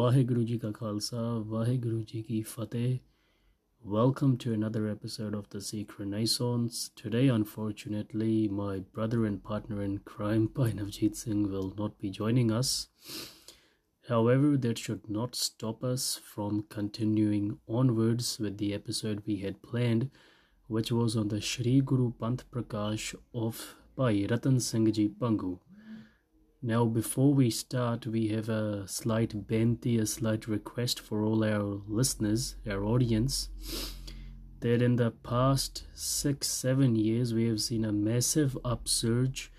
Waheguru Ji Ka Khalsa, Waheguru Ji Ki Fateh. Welcome to another episode of the Sikh Renaissance. Today, unfortunately, my brother and partner in crime, Painavjit Singh, will not be joining us. However, that should not stop us from continuing onwards with the episode we had planned, which was on the Sri Guru Panth Prakash of Bhai Ratan Singh Ji Bhangu. Now, before we start, we have a slight benti, a slight request for all our listeners, our audience, that in the past six, seven years, we have seen a massive upsurge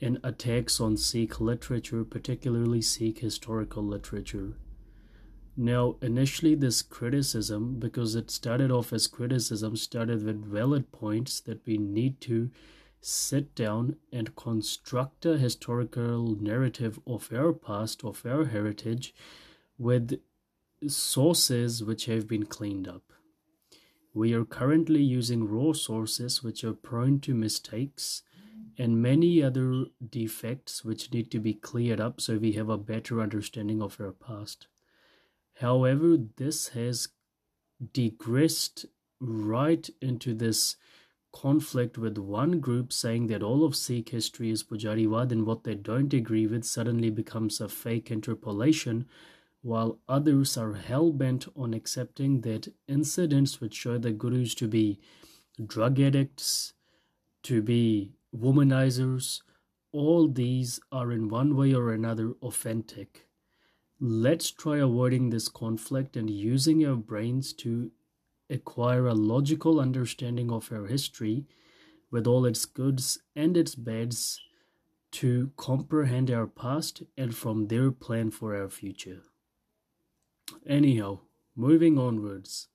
in attacks on Sikh literature, particularly Sikh historical literature. Now, initially, this criticism, because it started off as criticism, started with valid points that we need to sit down and construct a historical narrative of our past, of our heritage, with sources which have been cleaned up. We are currently using raw sources which are prone to mistakes and many other defects which need to be cleared up so we have a better understanding of our past. However, this has digressed right into this conflict with one group saying that all of Sikh history is Pujariwad and what they don't agree with suddenly becomes a fake interpolation, while others are hell bent on accepting that incidents which show the Gurus to be drug addicts, to be womanizers, all these are in one way or another authentic. Let's try avoiding this conflict and using our brains to acquire a logical understanding of our history with all its goods and its bads to comprehend our past and from there plan for our future. Anyhow, moving onwards.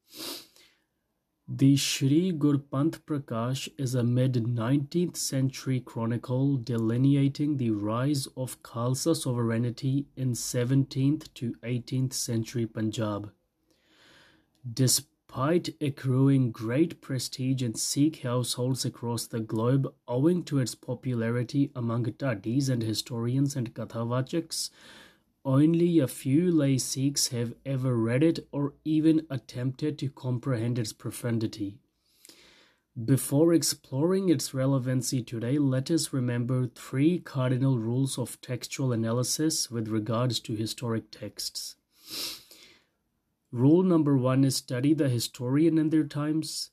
The Shri Gurpanth Prakash is a mid 19th century chronicle delineating the rise of Khalsa sovereignty in 17th to 18th century Punjab. Despite Despite accruing great prestige in Sikh households across the globe owing to its popularity among Dhadis and historians and Kathavachaks, only a few lay Sikhs have ever read it or even attempted to comprehend its profundity. Before exploring its relevancy today, let us remember three cardinal rules of textual analysis with regards to historic texts. Rule number one is study the historian and their times.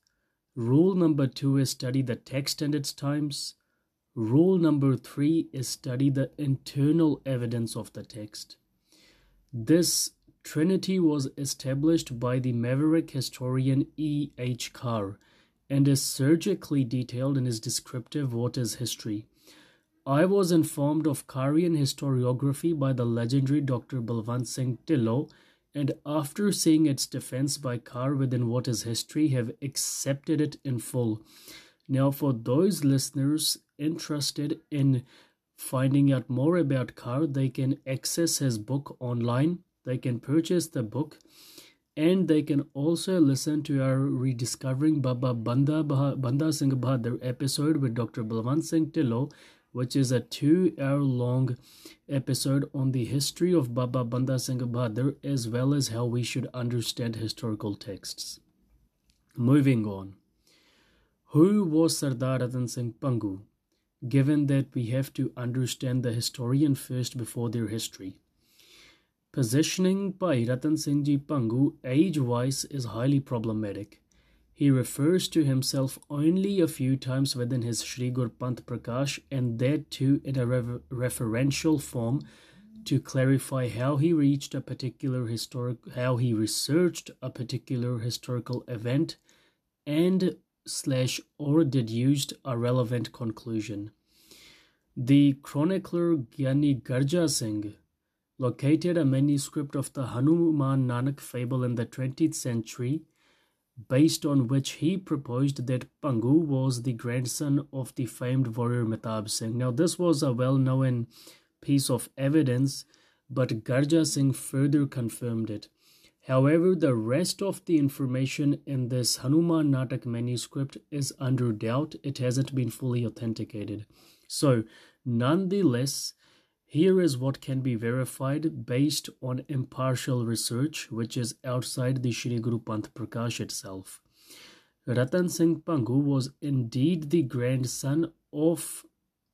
Rule number two is study the text and its times. Rule number three is study the internal evidence of the text. This trinity was established by the maverick historian E. H. Carr and is surgically detailed in his descriptive What is History. I was informed of Carrian historiography by the legendary Dr. Balwant Singh Dhillon and after seeing its defense by Carr within what is history, have accepted it in full. Now, for those listeners interested in finding out more about Carr, they can access his book online. They can purchase the book and they can also listen to our Rediscovering Baba Banda, Banda Singh Bahadur episode with Dr. Balwant Singh Dhillon which is a two hour long episode on the history of Baba Banda Singh Bahadur as well as how we should understand historical texts. Moving on. Who was Sardar Ratan Singh Bhangu? Given that we have to understand the historian first before their history. Positioning by Ratan Singh Ji Bhangu age wise is highly problematic. He refers to himself only a few times within his Sri Gurpanth Prakash and that too in a refer- referential form to clarify how he reached a particular historic how he researched a particular historical event and slash or deduced a relevant conclusion. The chronicler Gyani Garja Singh located a manuscript of the Hanuman Natak fable in the 20th century based on which he proposed that Bhangu was the grandson of the famed warrior Mehtab Singh. Now, this was a well known piece of evidence, but Garja Singh further confirmed it. However, the rest of the information in this Hanuman Natak manuscript is under doubt. It hasn't been fully authenticated. So, nonetheless, Here is what can be verified based on impartial research, which is outside the Shri Guru Panth Prakash itself. Ratan Singh Bhangu was indeed the grandson of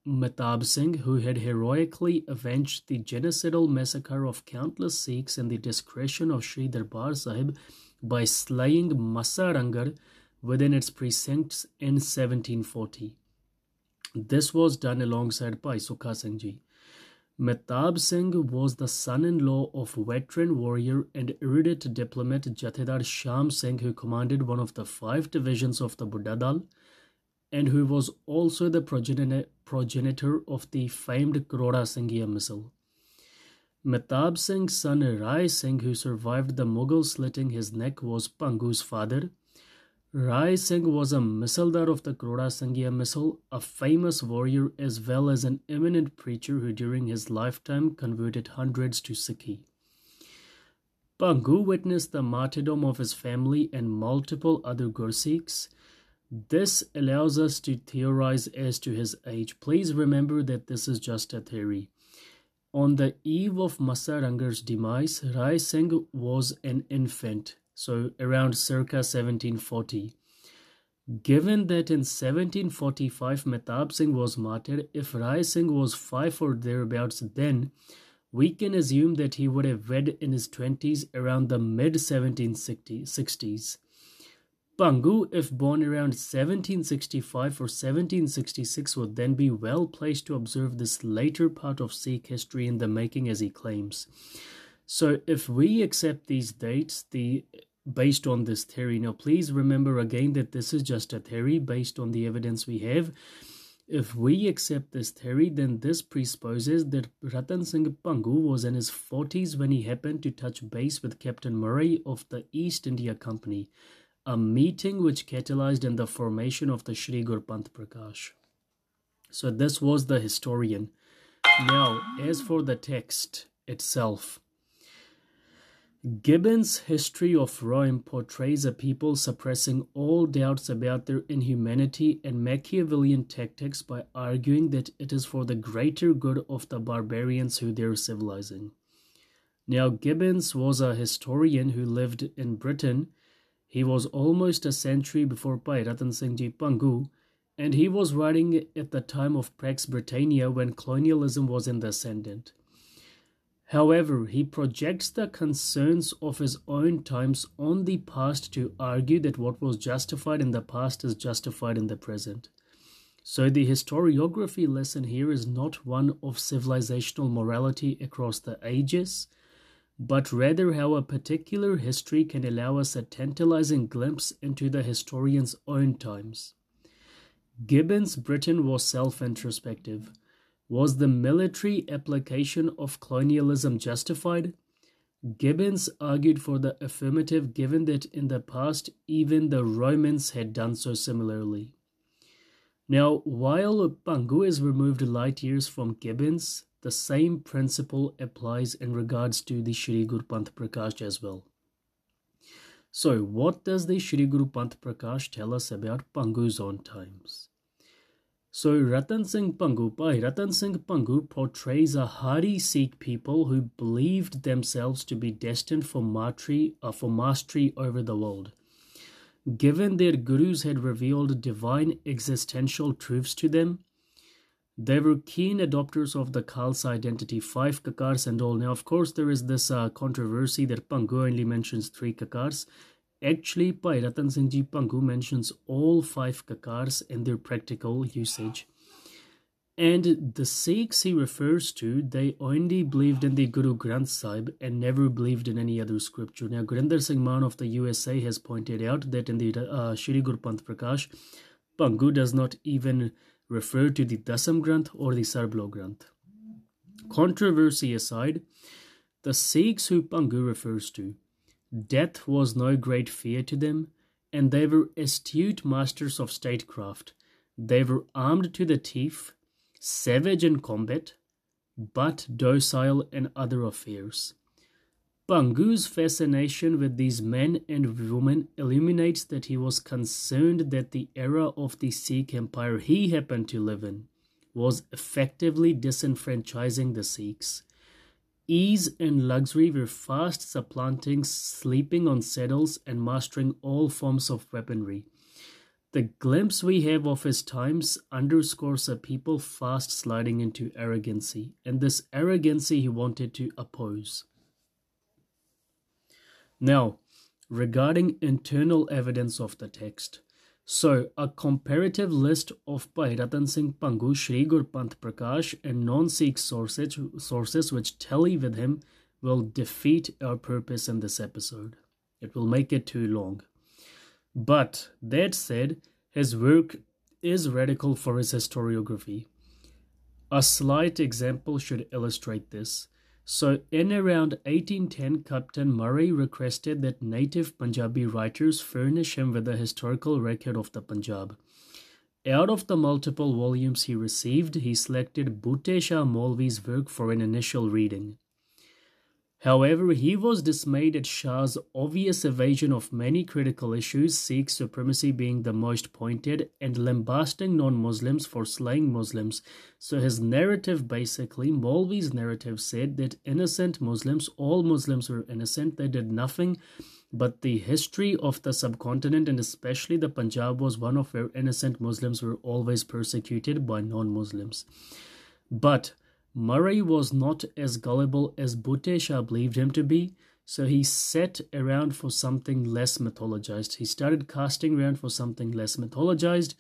Mehtab Singh, who had heroically avenged the genocidal massacre of countless Sikhs in the discretion of Sri Darbar Sahib by slaying Massa Rangar within its precincts in 1740. This was done alongside Bhai Sukha Singh Ji. Mehtab Singh was the son-in-law of veteran warrior and erudite diplomat Jathedar Sham Singh who commanded one of the five divisions of the Buddha Dal and who was also the progenitor of the famed Karoda Singhia misl. Mehtab Singh's son Rai Singh, who survived the Mughal slitting his neck, was Bhangu's father. Rai Singh was a misildar of the Karoda Singhia misl, a famous warrior as well as an eminent preacher who during his lifetime converted hundreds to Sikhi. Bhangu witnessed the martyrdom of his family and multiple other Gursikhs. This allows us to theorize as to his age. Please remember that this is just a theory. On the eve of Massa Rangar's demise, Rai Singh was an infant, so around circa 1740. Given that in 1745 Mehtab Singh was martyred, if Rai Singh was 5 or thereabouts then, we can assume that he would have read in his 20s around the mid 1760s. Bhangu, if born around 1765 or 1766, would then be well placed to observe this later part of Sikh history in the making as he claims. So if we accept these dates, the based on this theory, now please remember again that this is just a theory based on the evidence we have. If we accept this theory, then this presupposes that Ratan Singh Bhangu was in his 40s when he happened to touch base with Captain Murray of the East India Company a meeting which catalyzed in the formation of the Shri Gurpanth Prakash. So this was the historian. Now, as for the text itself, Gibbon's History of Rome portrays a people suppressing all doubts about their inhumanity and Machiavellian tactics by arguing that it is for the greater good of the barbarians who they are civilizing. Now, Gibbons was a historian who lived in Britain he was almost a century before Bhai Ratan Singh Ji Bhangu, and he was writing at the time of Pax Britannia when colonialism was in the ascendant. However, he projects the concerns of his own times on the past to argue that what was justified in the past is justified in the present. So, the historiography lesson here is not one of civilizational morality across the ages, but rather how a particular history can allow us a tantalizing glimpse into the historian's own times. Gibbon's Britain was self introspective. Was the military application of colonialism justified? Gibbons argued for the affirmative given that in the past even the Romans had done so similarly. Now, while Bhangu is removed light years from Gibbons, the same principle applies in regards to the Shri Guru Panth Prakash as well. So, what does the Shri Guru Panth Prakash tell us about Bhangu's own times? So, Ratan Singh by Ratan Singh Bhangu portrays a hardy Sikh people who believed themselves to be destined for mastery, uh, for mastery over the world. Given their gurus had revealed divine existential truths to them, they were keen adopters of the Khalsa identity, five kakars and all. Now, of course, there is this uh, controversy that Bhangu only mentions three kakars. Actually, Bhai Ratan Singh Ji Bhangu mentions all five kakars in their practical usage. And the Sikhs he refers to, they only believed in the Guru Granth Sahib and never believed in any other scripture. Now, Gurinder Singh Mann of the USA has pointed out that in the uh, Shri Guru Panth Prakash, Bhangu does not even refer to the Dasam Granth or the Sarbloh Granth. Controversy aside, the Sikhs who Bhangu refers to, death was no great fear to them, and they were astute masters of statecraft. They were armed to the teeth, savage in combat, but docile in other affairs. Bhangu's fascination with these men and women illuminates that he was concerned that the era of the Sikh Empire he happened to live in was effectively disenfranchising the Sikhs. Ease and luxury were fast supplanting sleeping on saddles and mastering all forms of weaponry. The glimpse we have of his times underscores a people fast sliding into arrogancy, and this arrogancy he wanted to oppose. Now, regarding internal evidence of the text. So, a comparative list of Bhai Ratan Singh Bhangu, Sri Gurpanth Prakash, and non-Sikh sources, sources which tally with him will defeat our purpose in this episode. It will make it too long. But that said, his work is radical for his historiography. A slight example should illustrate this. So, in around 1810, Captain Murray requested that native Punjabi writers furnish him with a historical record of the Punjab. Out of the multiple volumes he received, he selected Bute Shah Maulvi's work for an initial reading. However, he was dismayed at Shah's obvious evasion of many critical issues, Sikh supremacy being the most pointed, and lambasting non Muslims for slaying Muslims. So, his narrative basically, Maulvi's narrative said that innocent Muslims, all Muslims were innocent, they did nothing. But the history of the subcontinent and especially the Punjab was one of where innocent Muslims were always persecuted by non Muslims. But Murray was not as gullible as Bute Shah believed him to be, so he set around for something less mythologized. He started casting around for something less mythologized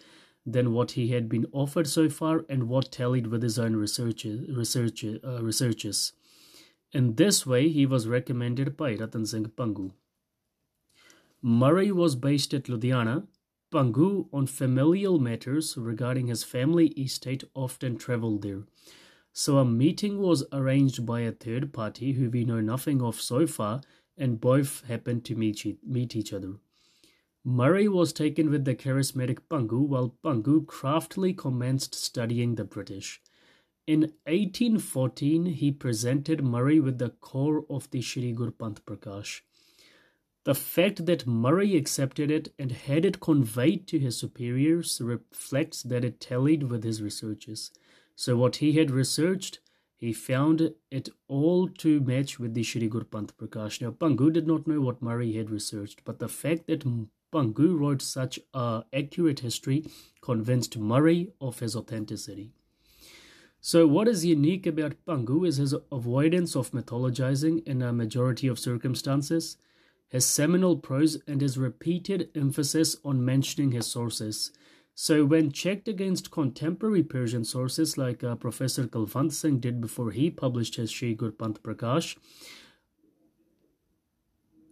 than what he had been offered so far and what tallied with his own research, research, uh, researches. In this way, he was recommended by Ratan Singh Bhangu. Murray was based at Ludhiana. Bhangu, on familial matters regarding his family estate, often travelled there. So a meeting was arranged by a third party who we know nothing of so far, and both happened to meet, meet each other. Murray was taken with the charismatic Bhangu, while Bhangu craftily commenced studying the British. In 1814, he presented Murray with the core of the Shri Gurpanth Prakash. The fact that Murray accepted it and had it conveyed to his superiors reflects that it tallied with his researches. So what he had researched, he found it all to match with the Shri Gurpanth Prakash. Now, Bhangu did not know what Murray had researched, but the fact that Bhangu wrote such a accurate history convinced Murray of his authenticity. So, what is unique about Bhangu is his avoidance of mythologizing in a majority of circumstances, his seminal prose, and his repeated emphasis on mentioning his sources. So, when checked against contemporary Persian sources like uh, Professor Kulwant Singh did before he published his Shri Gurpanth Prakash,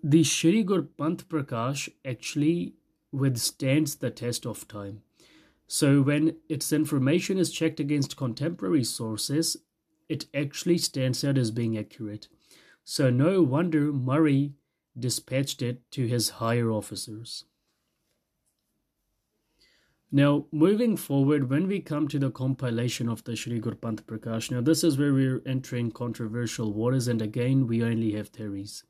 the Shri Gurpanth Prakash actually withstands the test of time. So, when its information is checked against contemporary sources, it actually stands out as being accurate. So, no wonder Murray dispatched it to his higher officers. Now, moving forward, when we come to the compilation of the Shri Gurpanth Prakash, now this is where we're entering controversial waters, and again, we only have theories.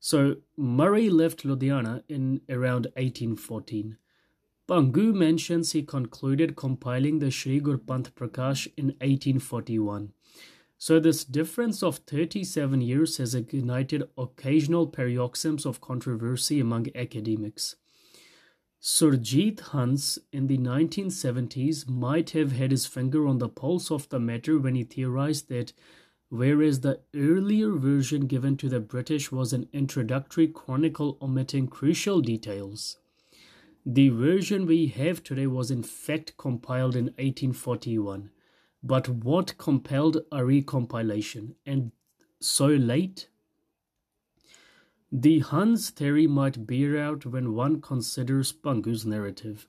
So, Murray left Ludhiana in around 1814. Bhangu mentions he concluded compiling the Shri Gurpanth Prakash in 1841. So, this difference of 37 years has ignited occasional paroxysms of controversy among academics. Surjit Hans in the 1970s might have had his finger on the pulse of the matter when he theorized that whereas the earlier version given to the British was an introductory chronicle omitting crucial details, the version we have today was in fact compiled in 1841. But what compelled a recompilation? And so late? The Hans theory might bear out when one considers Bhangu's narrative.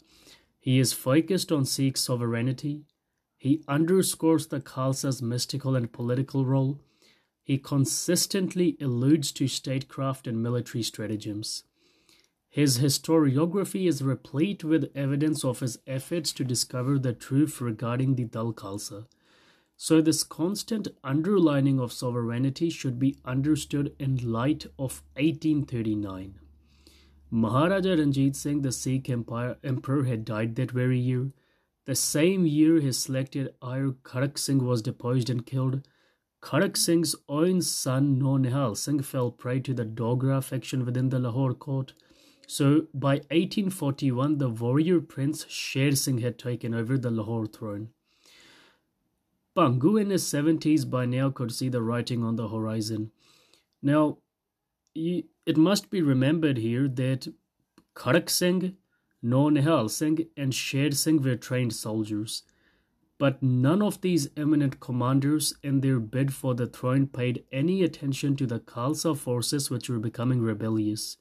He is focused on Sikh sovereignty. He underscores the Khalsa's mystical and political role. He consistently alludes to statecraft and military stratagems. His historiography is replete with evidence of his efforts to discover the truth regarding the Dal Khalsa. So, this constant underlining of sovereignty should be understood in light of 1839. Maharaja Ranjit Singh, the Sikh Empire, emperor, had died that very year. The same year his selected heir Kharak Singh was deposed and killed, Kharak Singh's own son Naunihal Singh fell prey to the Dogra faction within the Lahore court. So by 1841, the warrior prince Sher Singh had taken over the Lahore throne. Bhangu in his 70s by now could see the writing on the horizon. Now, it must be remembered here that Kharak Singh, Naunihal Singh, and Sher Singh were trained soldiers. But none of these eminent commanders in their bid for the throne paid any attention to the Khalsa forces which were becoming rebellious.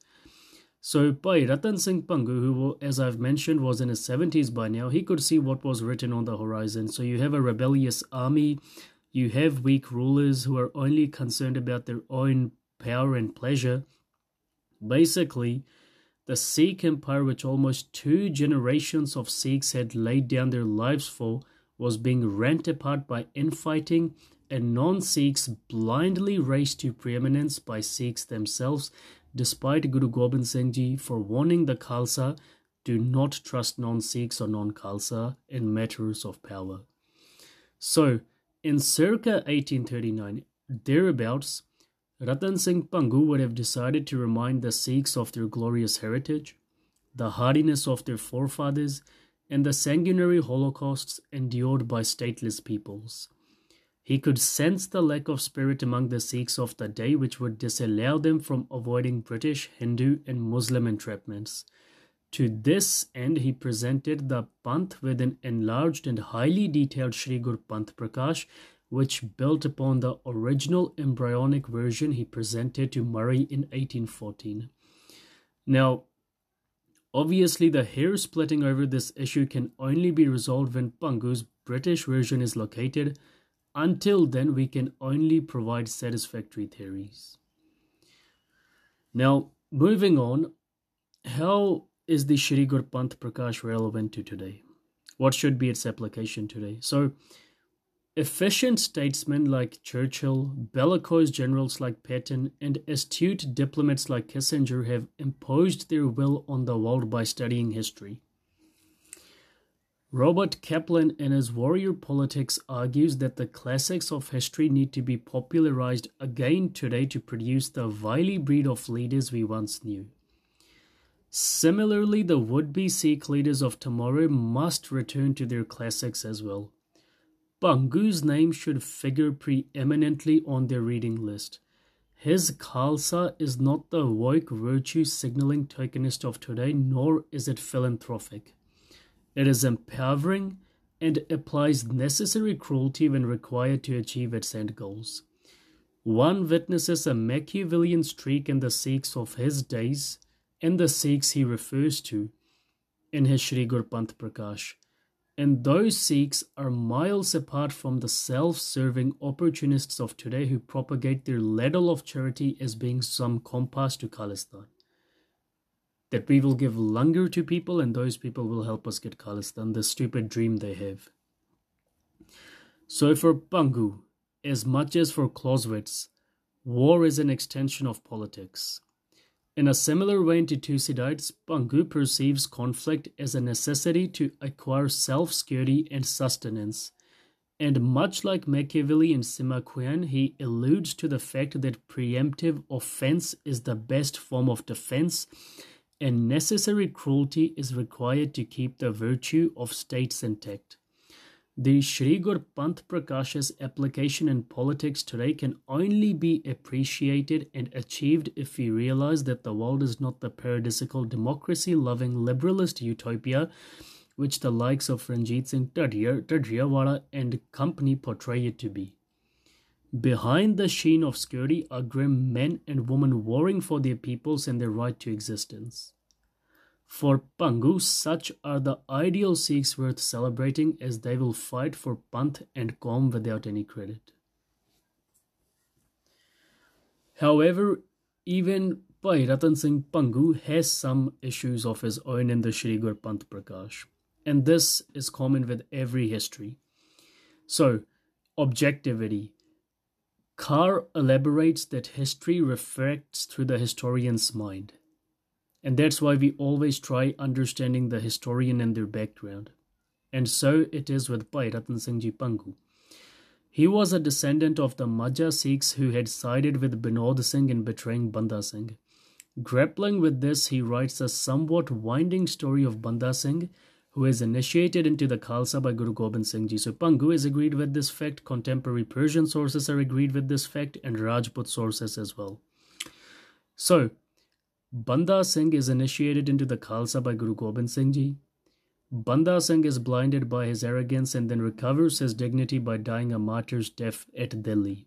So by Ratan Singh Bhangu, who, as I've mentioned, was in his 70s by now, he could see what was written on the horizon. So you have a rebellious army, you have weak rulers who are only concerned about their own power and pleasure. Basically, the Sikh empire, which almost two generations of Sikhs had laid down their lives for, was being rent apart by infighting, and non Sikhs blindly raised to preeminence by Sikhs themselves, despite Guru Gobind Singh Ji for warning the Khalsa do not trust non Sikhs or non Khalsa in matters of power. So, in circa 1839, thereabouts, Ratan Singh Bhangu would have decided to remind the Sikhs of their glorious heritage, the hardiness of their forefathers, and the sanguinary holocausts endured by stateless peoples. He could sense the lack of spirit among the Sikhs of the day, which would disallow them from avoiding British, Hindu, and Muslim entrapments. To this end, he presented the Panth with an enlarged and highly detailed Sri Gur Panth Prakash, which built upon the original embryonic version he presented to Murray in 1814. Now, obviously, the hair splitting over this issue can only be resolved when Bhangu's British version is located. Until then, we can only provide satisfactory theories. Now, moving on, how is the Shri Gur Prakash relevant to today? What should be its application today? So, Efficient statesmen like Churchill, bellicose generals like Patton, and astute diplomats like Kissinger have imposed their will on the world by studying history. Robert Kaplan, in his Warrior Politics, argues that the classics of history need to be popularized again today to produce the wily breed of leaders we once knew. Similarly, the would be Sikh leaders of tomorrow must return to their classics as well. Bhangu's name should figure preeminently on their reading list. His Khalsa is not the woke virtue signaling tokenist of today, nor is it philanthropic. It is empowering and applies necessary cruelty when required to achieve its end goals. One witnesses a Machiavellian streak in the Sikhs of his days and the Sikhs he refers to in his Sri Gur Panth Prakash and those Sikhs are miles apart from the self serving opportunists of today who propagate their ladle of charity as being some compass to Khalistan. That we will give langar to people and those people will help us get Khalistan, the stupid dream they have. So for Bhangu, as much as for Clausewitz, war is an extension of politics. In a similar vein to Thucydides, Bhangu perceives conflict as a necessity to acquire self-security and sustenance. And much like Machiavelli and Sima Qian, he alludes to the fact that preemptive offense is the best form of defense, and necessary cruelty is required to keep the virtue of states intact. The Sri Gur Panth Prakash's application in politics today can only be appreciated and achieved if we realize that the world is not the paradisical democracy loving liberalist utopia which the likes of Ranjit Singh Dhadrianwala and company portray it to be. Behind the sheen of security are grim men and women warring for their peoples and their right to existence. For Bhangu, such are the ideal Sikhs worth celebrating as they will fight for Panth and Qaum without any credit. However, even Bhai Ratan Singh Bhangu has some issues of his own in the Shri Gur Panth Prakash, and this is common with every history. So, objectivity. Carr elaborates that history reflects through the historian's mind. And that's why we always try understanding the historian and their background. and so it is with Bhai Ratan Singh Ji Bhangu. He was a descendant of the Majha Sikhs who had sided with Binod Singh in betraying Banda Singh. Grappling with this, he writes a somewhat winding story of Banda Singh, who is initiated into the Khalsa by Guru Gobind Singh Ji. So Bhangu is agreed with this fact, contemporary Persian sources are agreed with this fact, and Rajput sources as well. So, Banda Singh is initiated into the Khalsa by Guru Gobind Singh Ji. Banda Singh is blinded by his arrogance and then recovers his dignity by dying a martyr's death at Delhi.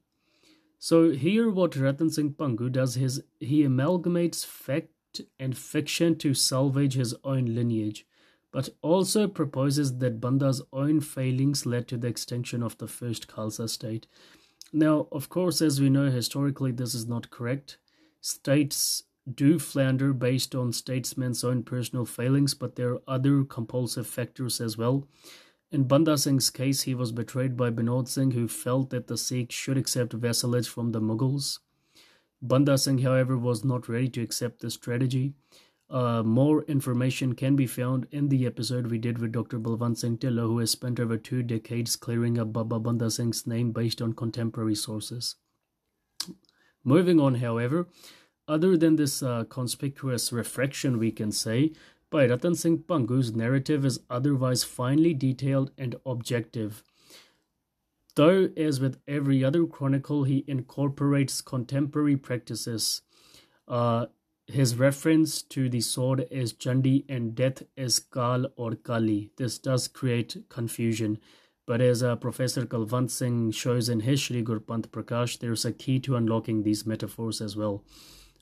So here what Ratan Singh Bhangu does is he amalgamates fact and fiction to salvage his own lineage, but also proposes that Banda's own failings led to the extinction of the first Khalsa state. Now, of course, as we know historically, this is not correct. States do flounder based on statesmen's own personal failings, but there are other compulsive factors as well. In Banda Singh's case, he was betrayed by Binod Singh, who felt that the Sikhs should accept vassalage from the Mughals. Banda Singh, however, was not ready to accept this strategy. Uh, more information can be found in the episode we did with Dr. Balwant Singh Dhillon, who has spent over two decades clearing up Baba Banda Singh's name based on contemporary sources. Moving on, however, other than this uh, conspicuous refraction, we can say, Bhai Ratan Singh Bhangu's narrative is otherwise finely detailed and objective. Though, as with every other chronicle, he incorporates contemporary practices. Uh, his reference to the sword as Chandi and death as Kal or Kali. This does create confusion. But as uh, Professor Kulwant Singh shows in his Shri Gurpanth Prakash, there's a key to unlocking these metaphors as well.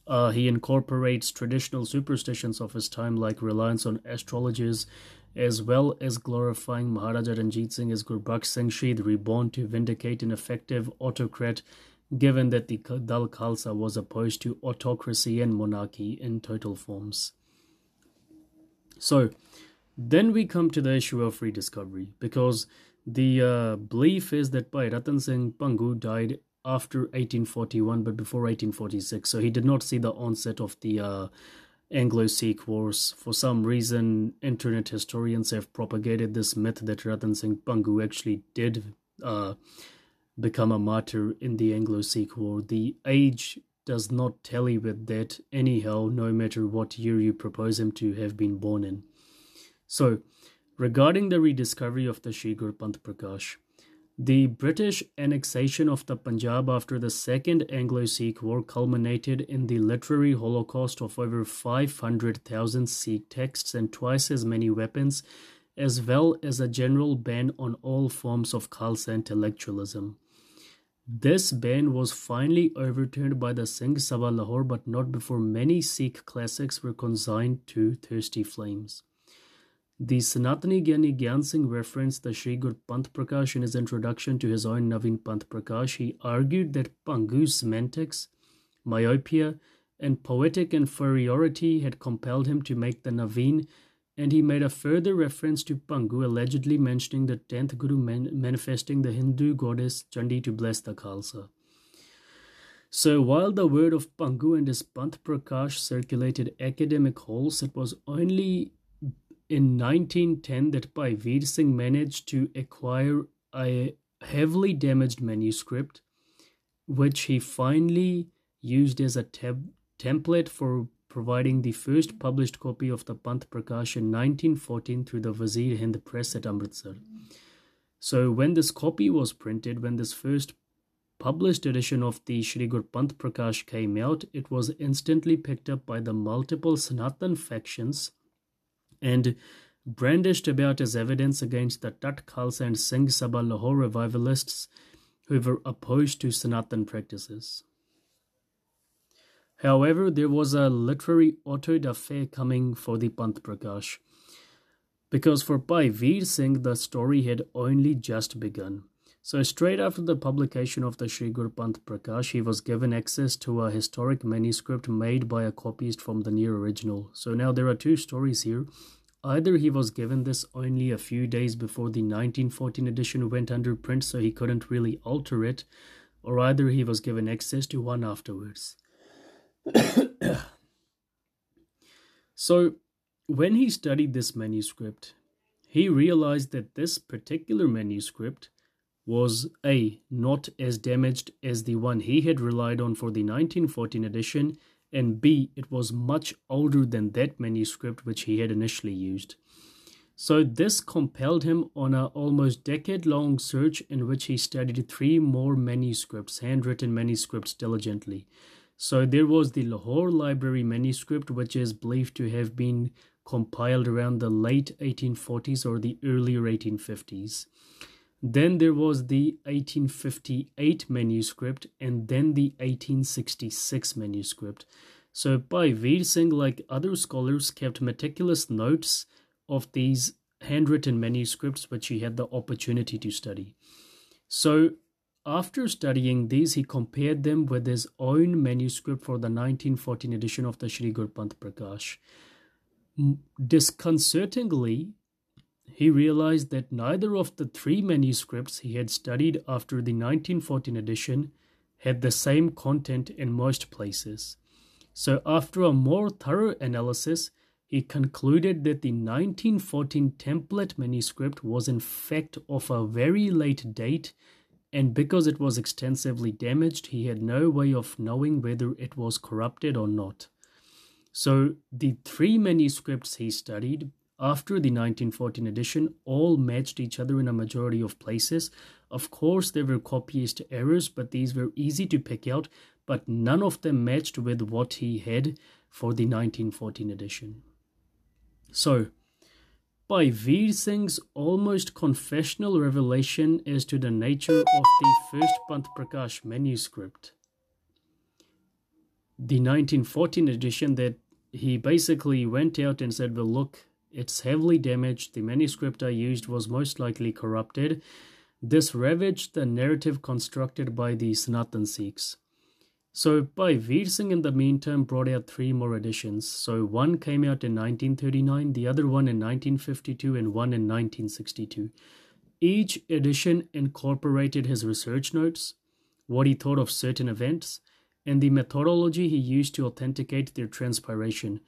Uh, he incorporates traditional superstitions of his time, like reliance on astrologers, as well as glorifying Maharaja Ranjit Singh as Gurbaksh Singh Shahid, reborn to vindicate an effective autocrat, given that the Dal Khalsa was opposed to autocracy and monarchy in total forms. So, then we come to the issue of rediscovery, because the uh, belief is that Bhai Ratan Singh Bhangu died after 1841 but before 1846 so he did not see the onset of the uh, anglo-sikh wars for some reason internet historians have propagated this myth that ratan singh bhangu actually did uh, become a martyr in the anglo-sikh war the age does not tally with that anyhow no matter what year you propose him to have been born in so regarding the rediscovery of the Shri Gurpanth Prakash the British annexation of the Punjab after the Second Anglo Sikh War culminated in the literary holocaust of over 500,000 Sikh texts and twice as many weapons, as well as a general ban on all forms of Khalsa intellectualism. This ban was finally overturned by the Singh Sabha Lahore, but not before many Sikh classics were consigned to thirsty flames. The Sanatani Gyani Gyan Singh referenced the Sri Gur Panth Prakash in his introduction to his own Navin Panth Prakash. He argued that Bhangu's semantics, myopia, and poetic inferiority had compelled him to make the Naveen, and he made a further reference to Bhangu allegedly mentioning the 10th Guru man- manifesting the Hindu goddess Chandi to bless the Khalsa. So while the word of Bhangu and his Panth Prakash circulated academic halls, it was only in 1910 that Bhai Veer Singh managed to acquire a heavily damaged manuscript, which he finally used as a template for providing the first published copy of the Panth Prakash in 1914 through the Wazir Hind Press at Amritsar. So when this copy was printed, when this first published edition of the Shri Gur Panth Prakash came out, it was instantly picked up by the multiple Sanatan factions and brandished about as evidence against the Tat Khalsa and Singh Sabha Lahore revivalists who were opposed to Sanatan practices. However, there was a literary auto da fe coming for the Panth Prakash, because for Bhai Veer Singh the story had only just begun. So, straight after the publication of the Sri Gur Panth Prakash, he was given access to a historic manuscript made by a copyist from the near original. So, now there are two stories here. Either he was given this only a few days before the 1914 edition went under print, so he couldn't really alter it, or either he was given access to one afterwards. so, when he studied this manuscript, he realized that this particular manuscript was A. not as damaged as the one he had relied on for the 1914 edition, and B. it was much older than that manuscript which he had initially used. So this compelled him on an almost decade-long search in which he studied three more manuscripts, handwritten manuscripts diligently. So there was the Lahore Library manuscript, which is believed to have been compiled around the late 1840s or the earlier 1850s. Then there was the 1858 manuscript and then the 1866 manuscript. So Bhai Veer Singh, like other scholars, kept meticulous notes of these handwritten manuscripts which he had the opportunity to study. So, after studying these, he compared them with his own manuscript for the 1914 edition of the Sri Gurpanth Prakash. Disconcertingly, he realized that neither of the three manuscripts he had studied after the 1914 edition had the same content in most places. So, after a more thorough analysis, he concluded that the 1914 template manuscript was in fact of a very late date, and because it was extensively damaged, he had no way of knowing whether it was corrupted or not. So, the three manuscripts he studied after the 1914 edition all matched each other in a majority of places. Of course, there were copyist errors, but these were easy to pick out, but none of them matched with what he had for the 1914 edition. So, Bhai Veer Singh's almost confessional revelation as to the nature of the first Panth Prakash manuscript, the 1914 edition that he basically went out and said, Well, look, it's heavily damaged. The manuscript I used was most likely corrupted. This ravaged the narrative constructed by the Sanatan Sikhs. So Bhai Veer in the meantime brought out three more editions. So one came out in 1939, the other one in 1952, and one in 1962. Each edition incorporated his research notes, what he thought of certain events, and the methodology he used to authenticate their transpiration.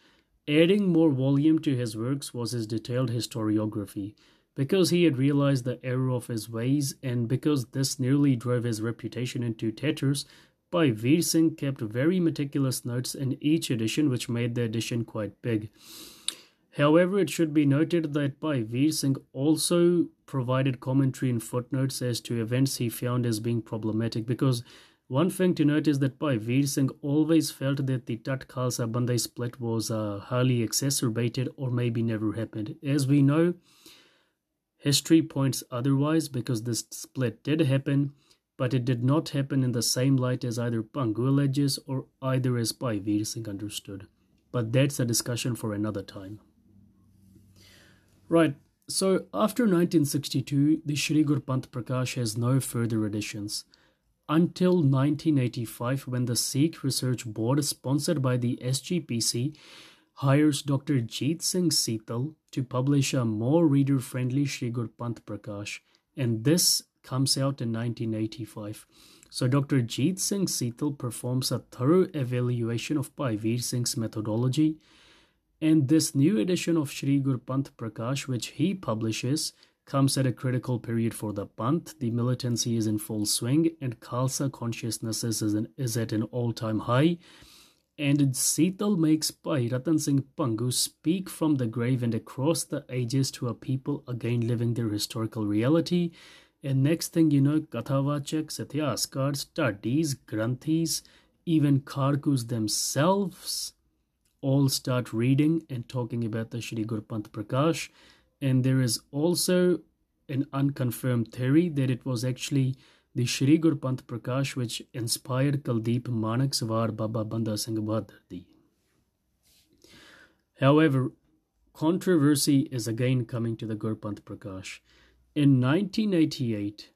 Adding more volume to his works was his detailed historiography. Because he had realized the error of his ways, and because this nearly drove his reputation into tatters, Bhai Veer Singh kept very meticulous notes in each edition, which made the edition quite big. However, it should be noted that Bhai Veer Singh also provided commentary and footnotes as to events he found as being problematic because one thing to note is that Bhai Veer Singh always felt that the Tat Khalsa Bandai split was uh, highly exacerbated or maybe never happened. As we know, history points otherwise because this split did happen but it did not happen in the same light as either Bhangu alleges or either as Bhai Veer Singh understood. But that's a discussion for another time. Right, so after 1962, the Shri Gurpanth Prakash has no further additions. Until 1985, when the Sikh Research Board, sponsored by the SGPC, hires Dr. Jeet Singh Seetal to publish a more reader friendly Shri Gurpanth Prakash, and this comes out in 1985. So Dr. Jeet Singh Seetal performs a thorough evaluation of Bhai Veer Singh's methodology, and this new edition of Shri Gurpanth Prakash, which he publishes, comes at a critical period for the Panth. The militancy is in full swing, and Khalsa consciousness is, an, is at an all-time high. And Seetal makes Bhai Ratan Singh Bhangu speak from the grave and across the ages to a people again living their historical reality and next thing you know, Kathavachak, Satyaskar, studies, Granthis, even Kharkus themselves all start reading and talking about the Shri Gurpanth Prakash. And there is also an unconfirmed theory that it was actually the Shri Gurpanth Prakash which inspired Kuldeep Manak Sawar Baba Banda Singh However, controversy is again coming to the Gurpanth Prakash. In 1988,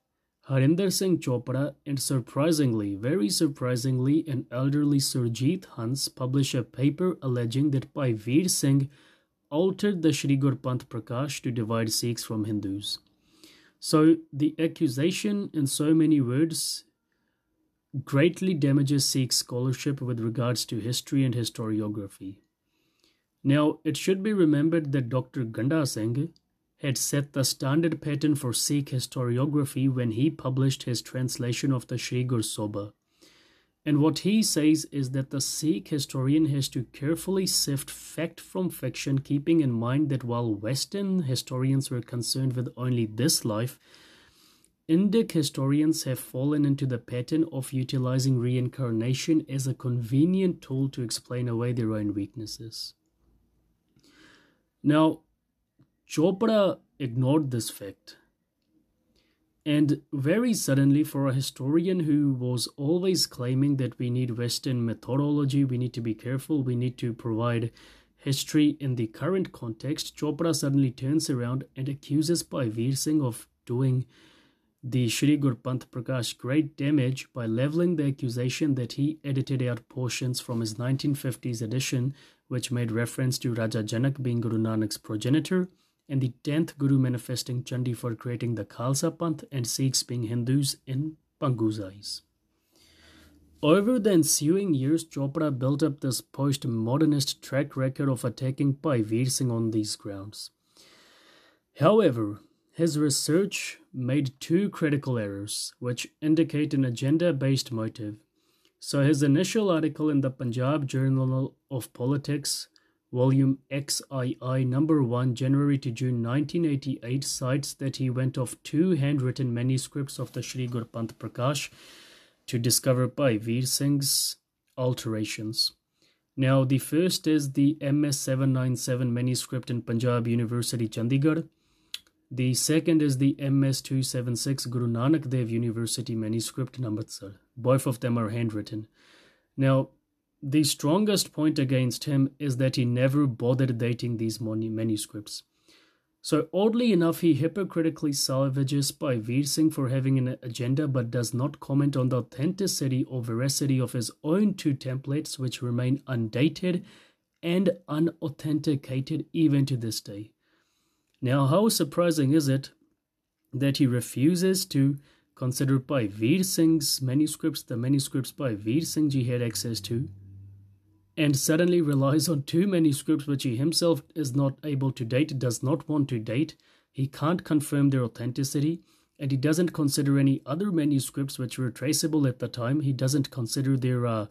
Harinder Singh Chopra and surprisingly, very surprisingly, an elderly Surjit Hans published a paper alleging that Bhai Veer Singh altered the Shri Gurpanth Prakash to divide Sikhs from Hindus. So the accusation, in so many words, greatly damages Sikh scholarship with regards to history and historiography. Now, it should be remembered that Dr. Ganda Singh had set the standard pattern for Sikh historiography when he published his translation of the Sri Gur Sobha. And what he says is that the Sikh historian has to carefully sift fact from fiction, keeping in mind that while Western historians were concerned with only this life, Indic historians have fallen into the pattern of utilizing reincarnation as a convenient tool to explain away their own weaknesses. Now, Chopra ignored this fact. And very suddenly, for a historian who was always claiming that we need Western methodology, we need to be careful, we need to provide history in the current context, Chopra suddenly turns around and accuses Bhai Singh of doing the Shri Gurpanth Prakash great damage by leveling the accusation that he edited out portions from his 1950s edition, which made reference to Raja Janak being Guru Nanak's progenitor and the 10th Guru manifesting Chandi for creating the Khalsa Panth and Sikhs being Hindus in Bhangu's eyes. Over the ensuing years, Chopra built up this post-modernist track record of attacking Bhai Veer Singh on these grounds. However, his research made two critical errors, which indicate an agenda-based motive. So his initial article in the Punjab Journal of Politics Volume XII number 1 January to June 1988 cites that he went off two handwritten manuscripts of the Sri Gurpanth Prakash to discover Bhai Veer Singh's alterations. Now the first is the MS 797 manuscript in Punjab University Chandigarh. The second is the MS 276 Guru Nanak Dev University manuscript Namritsar. Both of them are handwritten. Now the strongest point against him is that he never bothered dating these manuscripts. So, oddly enough, he hypocritically salvages Bhai Veer Singh for having an agenda but does not comment on the authenticity or veracity of his own two templates, which remain undated and unauthenticated even to this day. Now, how surprising is it that he refuses to consider Bhai Veer Singh's manuscripts, the manuscripts Bhai Veer Singh ji had access to, and suddenly relies on too many scripts which he himself is not able to date, does not want to date, he can't confirm their authenticity, and he doesn't consider any other manuscripts which were traceable at the time. He doesn't consider their uh,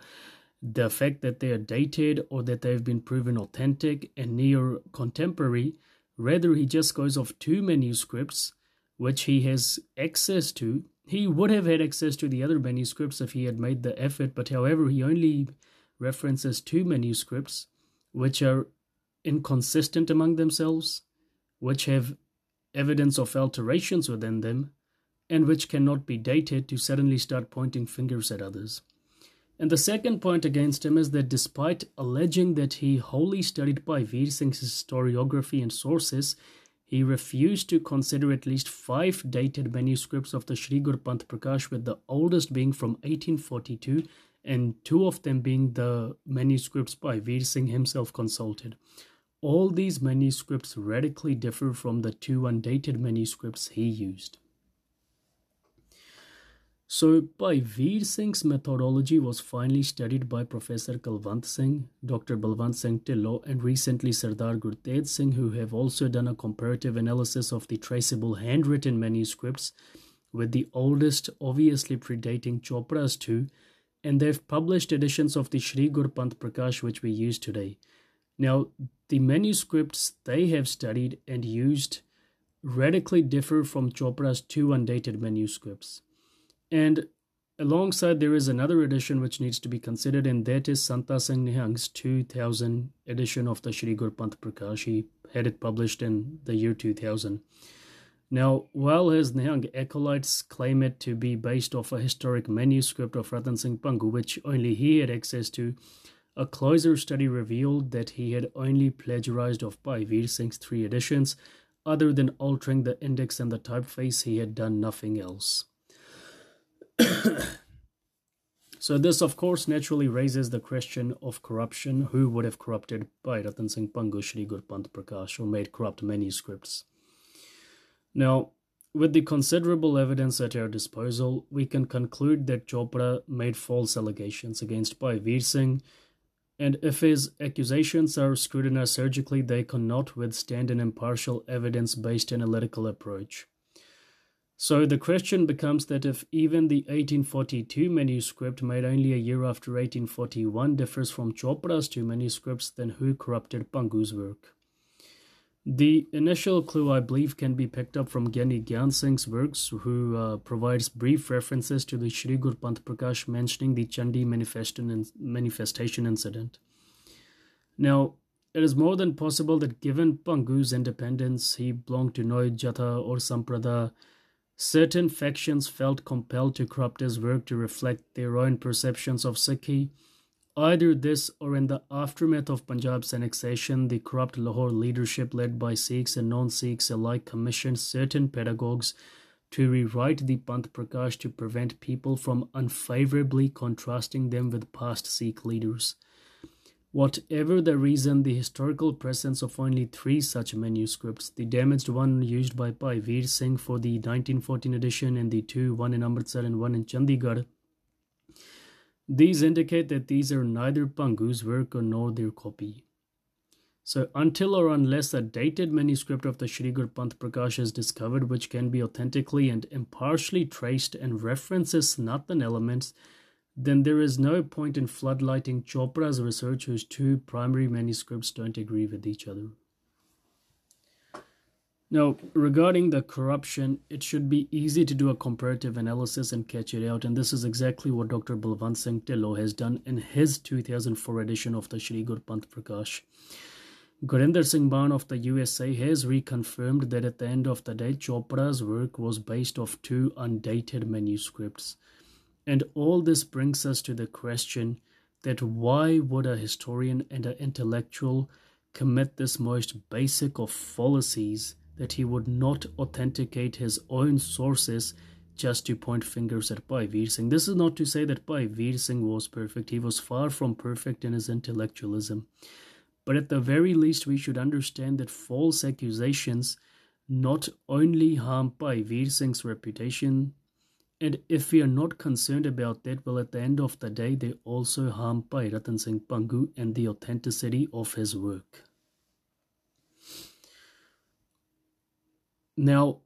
the fact that they are dated or that they've been proven authentic and near contemporary. Rather, he just goes off two manuscripts which he has access to. He would have had access to the other manuscripts if he had made the effort, but however, he only references two manuscripts which are inconsistent among themselves, which have evidence of alterations within them, and which cannot be dated to suddenly start pointing fingers at others. And the second point against him is that despite alleging that he wholly studied Bhai Veer Singh's historiography and sources, he refused to consider at least five dated manuscripts of the Sri Gurpanth Prakash, with the oldest being from 1842 and two of them being the manuscripts Bhai Veer Singh himself consulted. All these manuscripts radically differ from the two undated manuscripts he used. So, Bhai Veer Singh's methodology was finally studied by Professor Kulwant Singh, Dr. Balwant Singh Dhillon, and recently Sardar Gurtej Singh, who have also done a comparative analysis of the traceable handwritten manuscripts, with the oldest obviously predating Chopra's two, and they've published editions of the Sri Gurpanth Prakash which we use today. Now, the manuscripts they have studied and used radically differ from Chopra's two undated manuscripts. And alongside, there is another edition which needs to be considered, and that is Santa Singh Nihang's 2000 edition of the Sri Gurpanth Prakash. He had it published in the year 2000. Now, while his Nihang acolytes claim it to be based off a historic manuscript of Ratan Singh Bhangu, which only he had access to, a closer study revealed that he had only plagiarized off Bhai Veer Singh's three editions. Other than altering the index and the typeface, he had done nothing else. so this, of course, naturally raises the question of corruption. Who would have corrupted Bhai Ratan Singh Bhangu, Shri Gurpanth Prakash, or made corrupt manuscripts? Now, with the considerable evidence at our disposal, we can conclude that Chopra made false allegations against Bhai Veer Singh, and if his accusations are scrutinized surgically, they cannot withstand an impartial evidence based analytical approach. So the question becomes that if even the 1842 manuscript, made only a year after 1841, differs from Chopra's two manuscripts, then who corrupted Bhangu's work? The initial clue, I believe, can be picked up from Gyani Gyan Singh's works, who uh, provides brief references to the Shri Guru Panth Prakash mentioning the Chandi manifestation incident. Now, it is more than possible that given Bhangu's independence, he belonged to Noy Jatha or Samprada, certain factions felt compelled to corrupt his work to reflect their own perceptions of Sikhi Either this or in the aftermath of Punjab's annexation, the corrupt Lahore leadership led by Sikhs and non-Sikhs alike commissioned certain pedagogues to rewrite the Panth Prakash to prevent people from unfavorably contrasting them with past Sikh leaders. Whatever the reason, the historical presence of only three such manuscripts, the damaged one used by Bhai Veer Singh for the 1914 edition and the two, one in Amritsar and one in Chandigarh, these indicate that these are neither Bhangu's work nor their copy. So until or unless a dated manuscript of the Shri Guru Panth Prakash is discovered which can be authentically and impartially traced and references Sanatan elements, then there is no point in floodlighting Chopra's research whose two primary manuscripts don't agree with each other. Now, regarding the corruption, it should be easy to do a comparative analysis and catch it out, and this is exactly what Dr. Balwant Singh Dhillon has done in his 2004 edition of the Shri Guru Panth Prakash. Gurinder Singh Ban of the USA has reconfirmed that at the end of the day, Chopra's work was based off two undated manuscripts. And all this brings us to the question that why would a historian and an intellectual commit this most basic of fallacies that he would not authenticate his own sources just to point fingers at Bhai Veer Singh. This is not to say that Bhai Veer Singh was perfect. He was far from perfect in his intellectualism. But at the very least, we should understand that false accusations not only harm Bhai Veer Singh's reputation, and if we are not concerned about that, well, at the end of the day, they also harm Bhai Ratan Singh Bhangu and the authenticity of his work. Now,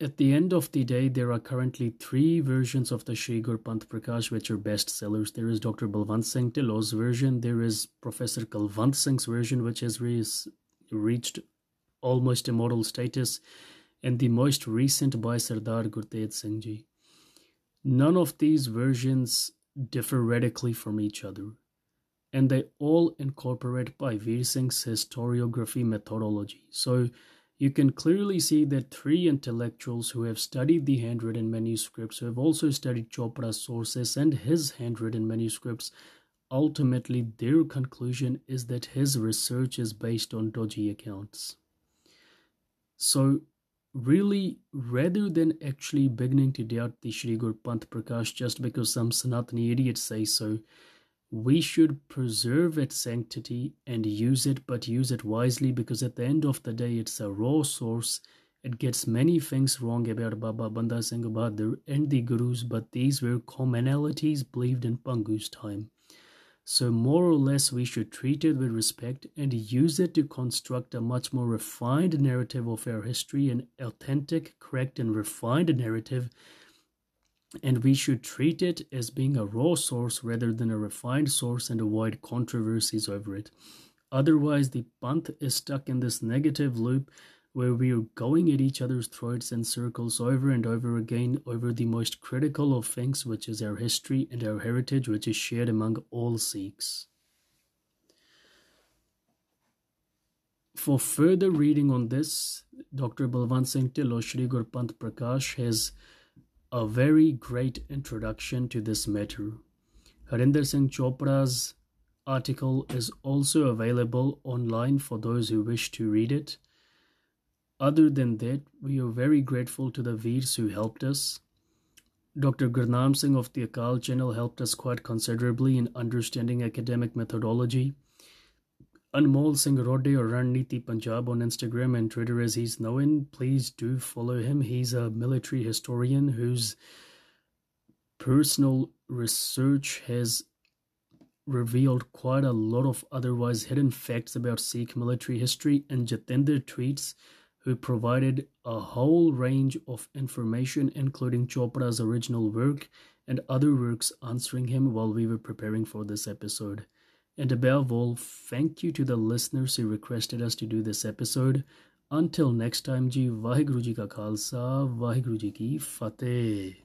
at the end of the day, there are currently three versions of the Shri Panth Prakash which are best sellers. There is Dr. Balwant Singh Dhillon's version, there is Professor Kulwant Singh's version, which has re- reached almost immortal status, and the most recent by Sardar Gurtej Singh Ji. None of these versions differ radically from each other, and they all incorporate Bhai Veer Singh's historiography methodology. So, you can clearly see that three intellectuals who have studied the handwritten manuscripts, who have also studied Chopra's sources and his handwritten manuscripts, ultimately their conclusion is that his research is based on dodgy accounts. So, really, rather than actually beginning to doubt the Shri Guru Prakash just because some Sanatani idiots say so, we should preserve its sanctity and use it, but use it wisely because at the end of the day, it's a raw source. It gets many things wrong about Baba Banda Singh Bahadur and the Gurus, but these were commonalities believed in Bhangu's time. So, more or less, we should treat it with respect and use it to construct a much more refined narrative of our history, an authentic, correct, and refined narrative and we should treat it as being a raw source rather than a refined source and avoid controversies over it. Otherwise, the Panth is stuck in this negative loop where we are going at each other's throats in circles over and over again over the most critical of things, which is our history and our heritage, which is shared among all Sikhs. For further reading on this, Dr. Balwant Singh Dhillon Shri Guru Panth Prakash has a very great introduction to this matter. Harinder Singh Chopra's article is also available online for those who wish to read it. Other than that, we are very grateful to the Veers who helped us. Dr. Gurnam Singh of the Akal channel helped us quite considerably in understanding academic methodology. Anmol Singh Rode or Raniti Punjab on Instagram and Twitter as he's known. Please do follow him. He's a military historian whose personal research has revealed quite a lot of otherwise hidden facts about Sikh military history, and Jatinder Tweets, who provided a whole range of information, including Chopra's original work and other works, answering him while we were preparing for this episode. And above all, thank you to the listeners who requested us to do this episode. Until next time, ji Vaheguru ji ka khalsa, Vaheguru ji ki fateh.